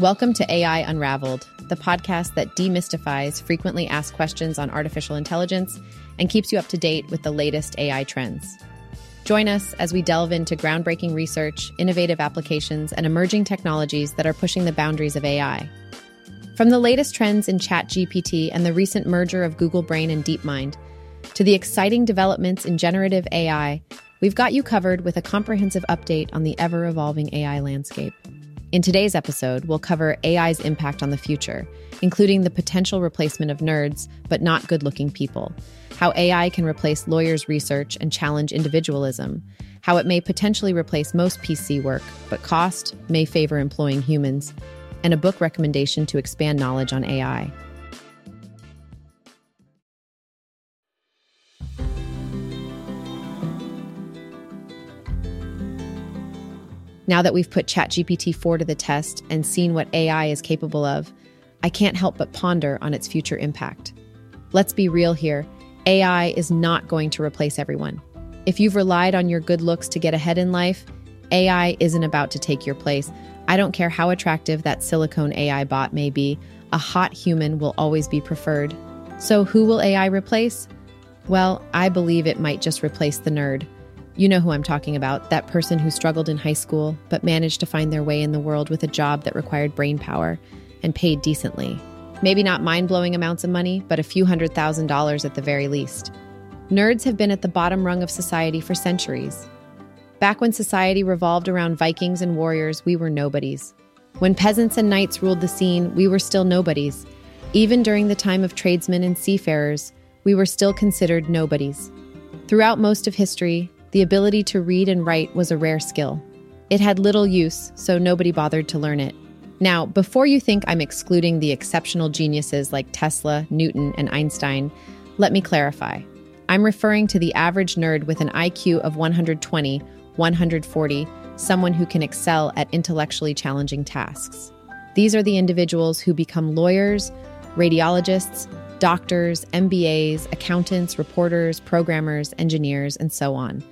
Welcome to AI Unraveled, the podcast that demystifies frequently asked questions on artificial intelligence and keeps you up to date with the latest AI trends. Join us as we delve into groundbreaking research, innovative applications, and emerging technologies that are pushing the boundaries of AI. From the latest trends in ChatGPT and the recent merger of Google Brain and DeepMind, to the exciting developments in generative AI, we've got you covered with a comprehensive update on the ever evolving AI landscape. In today's episode, we'll cover AI's impact on the future, including the potential replacement of nerds, but not good looking people, how AI can replace lawyers' research and challenge individualism, how it may potentially replace most PC work, but cost may favor employing humans, and a book recommendation to expand knowledge on AI. Now that we've put ChatGPT 4 to the test and seen what AI is capable of, I can't help but ponder on its future impact. Let's be real here AI is not going to replace everyone. If you've relied on your good looks to get ahead in life, AI isn't about to take your place. I don't care how attractive that silicone AI bot may be, a hot human will always be preferred. So, who will AI replace? Well, I believe it might just replace the nerd. You know who I'm talking about that person who struggled in high school but managed to find their way in the world with a job that required brain power and paid decently. Maybe not mind blowing amounts of money, but a few hundred thousand dollars at the very least. Nerds have been at the bottom rung of society for centuries. Back when society revolved around Vikings and warriors, we were nobodies. When peasants and knights ruled the scene, we were still nobodies. Even during the time of tradesmen and seafarers, we were still considered nobodies. Throughout most of history, the ability to read and write was a rare skill. It had little use, so nobody bothered to learn it. Now, before you think I'm excluding the exceptional geniuses like Tesla, Newton, and Einstein, let me clarify. I'm referring to the average nerd with an IQ of 120, 140, someone who can excel at intellectually challenging tasks. These are the individuals who become lawyers, radiologists, doctors, MBAs, accountants, reporters, programmers, engineers, and so on.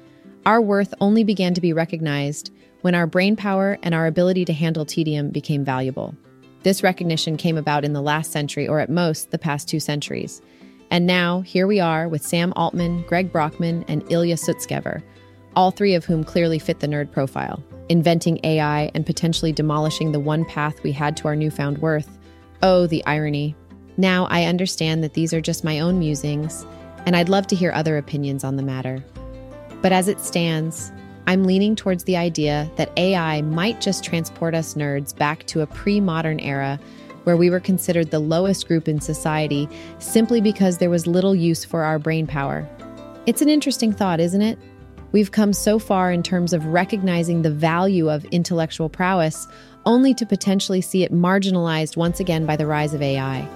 Our worth only began to be recognized when our brain power and our ability to handle tedium became valuable. This recognition came about in the last century, or at most, the past two centuries. And now, here we are with Sam Altman, Greg Brockman, and Ilya Sutskever, all three of whom clearly fit the nerd profile, inventing AI and potentially demolishing the one path we had to our newfound worth. Oh, the irony. Now I understand that these are just my own musings, and I'd love to hear other opinions on the matter. But as it stands, I'm leaning towards the idea that AI might just transport us nerds back to a pre modern era where we were considered the lowest group in society simply because there was little use for our brain power. It's an interesting thought, isn't it? We've come so far in terms of recognizing the value of intellectual prowess, only to potentially see it marginalized once again by the rise of AI.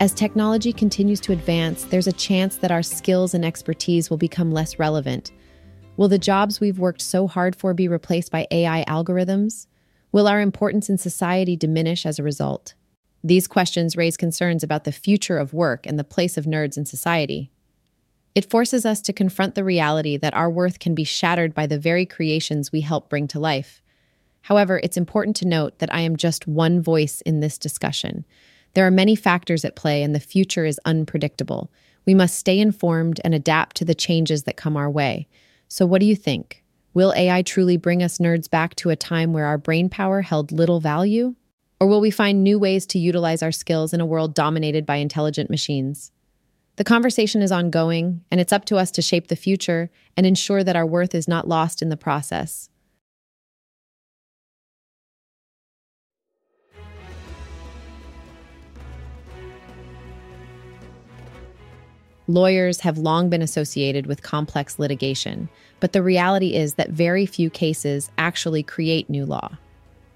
As technology continues to advance, there's a chance that our skills and expertise will become less relevant. Will the jobs we've worked so hard for be replaced by AI algorithms? Will our importance in society diminish as a result? These questions raise concerns about the future of work and the place of nerds in society. It forces us to confront the reality that our worth can be shattered by the very creations we help bring to life. However, it's important to note that I am just one voice in this discussion. There are many factors at play, and the future is unpredictable. We must stay informed and adapt to the changes that come our way. So, what do you think? Will AI truly bring us nerds back to a time where our brain power held little value? Or will we find new ways to utilize our skills in a world dominated by intelligent machines? The conversation is ongoing, and it's up to us to shape the future and ensure that our worth is not lost in the process. Lawyers have long been associated with complex litigation, but the reality is that very few cases actually create new law.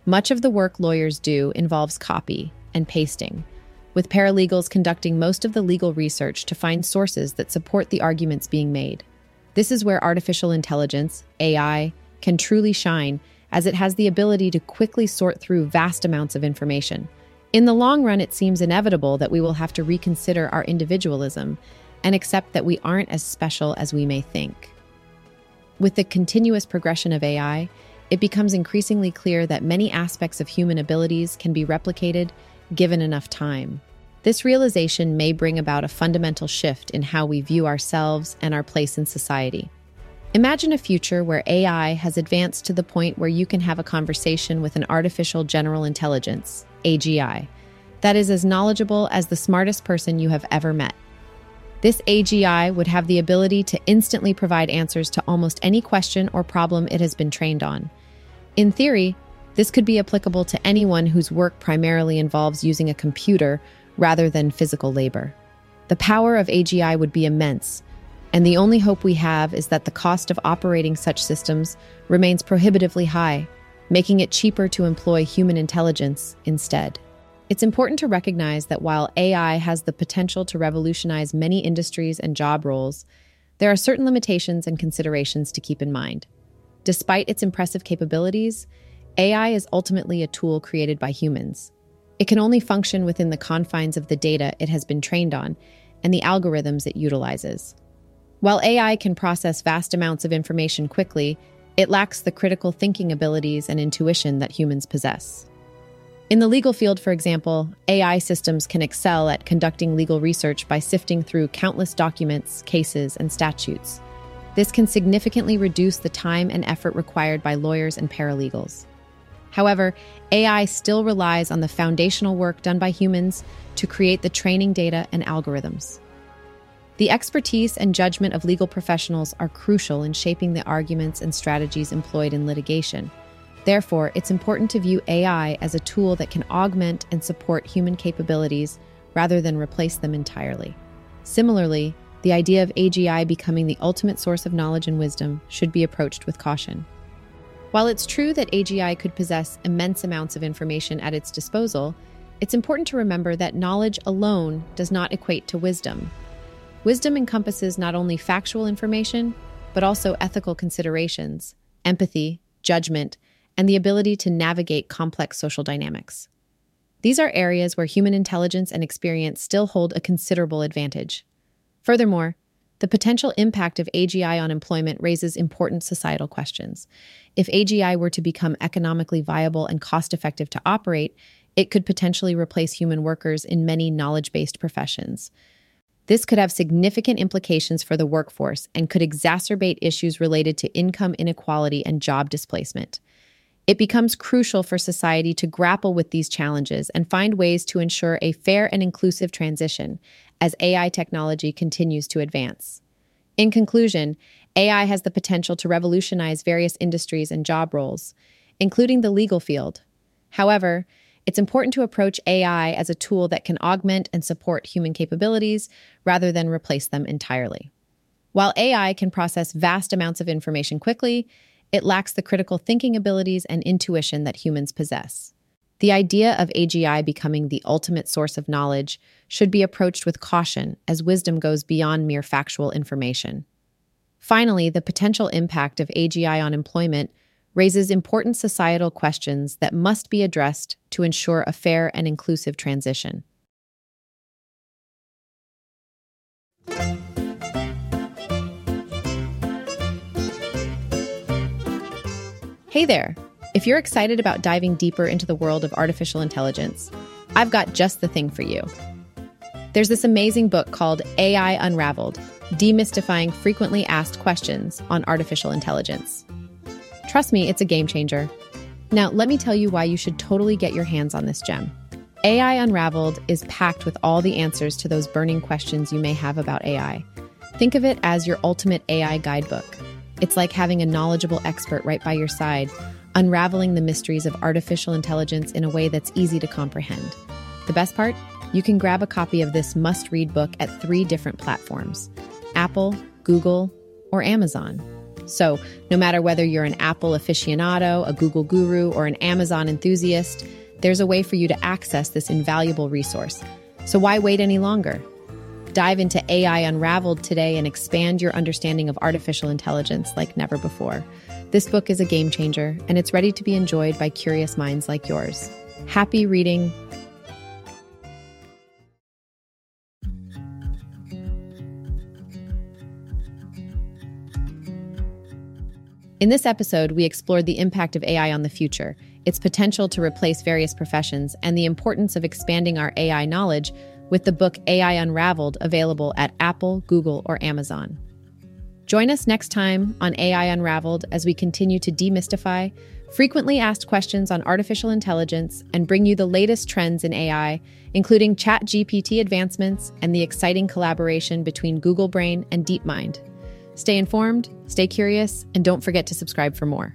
Much of the work lawyers do involves copy and pasting, with paralegals conducting most of the legal research to find sources that support the arguments being made. This is where artificial intelligence, AI, can truly shine, as it has the ability to quickly sort through vast amounts of information. In the long run, it seems inevitable that we will have to reconsider our individualism and accept that we aren't as special as we may think. With the continuous progression of AI, it becomes increasingly clear that many aspects of human abilities can be replicated given enough time. This realization may bring about a fundamental shift in how we view ourselves and our place in society. Imagine a future where AI has advanced to the point where you can have a conversation with an artificial general intelligence, AGI, that is as knowledgeable as the smartest person you have ever met. This AGI would have the ability to instantly provide answers to almost any question or problem it has been trained on. In theory, this could be applicable to anyone whose work primarily involves using a computer rather than physical labor. The power of AGI would be immense, and the only hope we have is that the cost of operating such systems remains prohibitively high, making it cheaper to employ human intelligence instead. It's important to recognize that while AI has the potential to revolutionize many industries and job roles, there are certain limitations and considerations to keep in mind. Despite its impressive capabilities, AI is ultimately a tool created by humans. It can only function within the confines of the data it has been trained on and the algorithms it utilizes. While AI can process vast amounts of information quickly, it lacks the critical thinking abilities and intuition that humans possess. In the legal field, for example, AI systems can excel at conducting legal research by sifting through countless documents, cases, and statutes. This can significantly reduce the time and effort required by lawyers and paralegals. However, AI still relies on the foundational work done by humans to create the training data and algorithms. The expertise and judgment of legal professionals are crucial in shaping the arguments and strategies employed in litigation. Therefore, it's important to view AI as a tool that can augment and support human capabilities rather than replace them entirely. Similarly, the idea of AGI becoming the ultimate source of knowledge and wisdom should be approached with caution. While it's true that AGI could possess immense amounts of information at its disposal, it's important to remember that knowledge alone does not equate to wisdom. Wisdom encompasses not only factual information, but also ethical considerations, empathy, judgment, and the ability to navigate complex social dynamics. These are areas where human intelligence and experience still hold a considerable advantage. Furthermore, the potential impact of AGI on employment raises important societal questions. If AGI were to become economically viable and cost effective to operate, it could potentially replace human workers in many knowledge based professions. This could have significant implications for the workforce and could exacerbate issues related to income inequality and job displacement. It becomes crucial for society to grapple with these challenges and find ways to ensure a fair and inclusive transition as AI technology continues to advance. In conclusion, AI has the potential to revolutionize various industries and job roles, including the legal field. However, it's important to approach AI as a tool that can augment and support human capabilities rather than replace them entirely. While AI can process vast amounts of information quickly, it lacks the critical thinking abilities and intuition that humans possess. The idea of AGI becoming the ultimate source of knowledge should be approached with caution as wisdom goes beyond mere factual information. Finally, the potential impact of AGI on employment raises important societal questions that must be addressed to ensure a fair and inclusive transition. Hey there! If you're excited about diving deeper into the world of artificial intelligence, I've got just the thing for you. There's this amazing book called AI Unraveled Demystifying Frequently Asked Questions on Artificial Intelligence. Trust me, it's a game changer. Now, let me tell you why you should totally get your hands on this gem. AI Unraveled is packed with all the answers to those burning questions you may have about AI. Think of it as your ultimate AI guidebook. It's like having a knowledgeable expert right by your side, unraveling the mysteries of artificial intelligence in a way that's easy to comprehend. The best part? You can grab a copy of this must read book at three different platforms Apple, Google, or Amazon. So, no matter whether you're an Apple aficionado, a Google guru, or an Amazon enthusiast, there's a way for you to access this invaluable resource. So, why wait any longer? Dive into AI Unraveled today and expand your understanding of artificial intelligence like never before. This book is a game changer, and it's ready to be enjoyed by curious minds like yours. Happy reading. In this episode, we explored the impact of AI on the future, its potential to replace various professions, and the importance of expanding our AI knowledge with the book AI Unraveled available at Apple, Google, or Amazon. Join us next time on AI Unraveled as we continue to demystify frequently asked questions on artificial intelligence and bring you the latest trends in AI, including ChatGPT advancements and the exciting collaboration between Google Brain and DeepMind. Stay informed, stay curious, and don't forget to subscribe for more.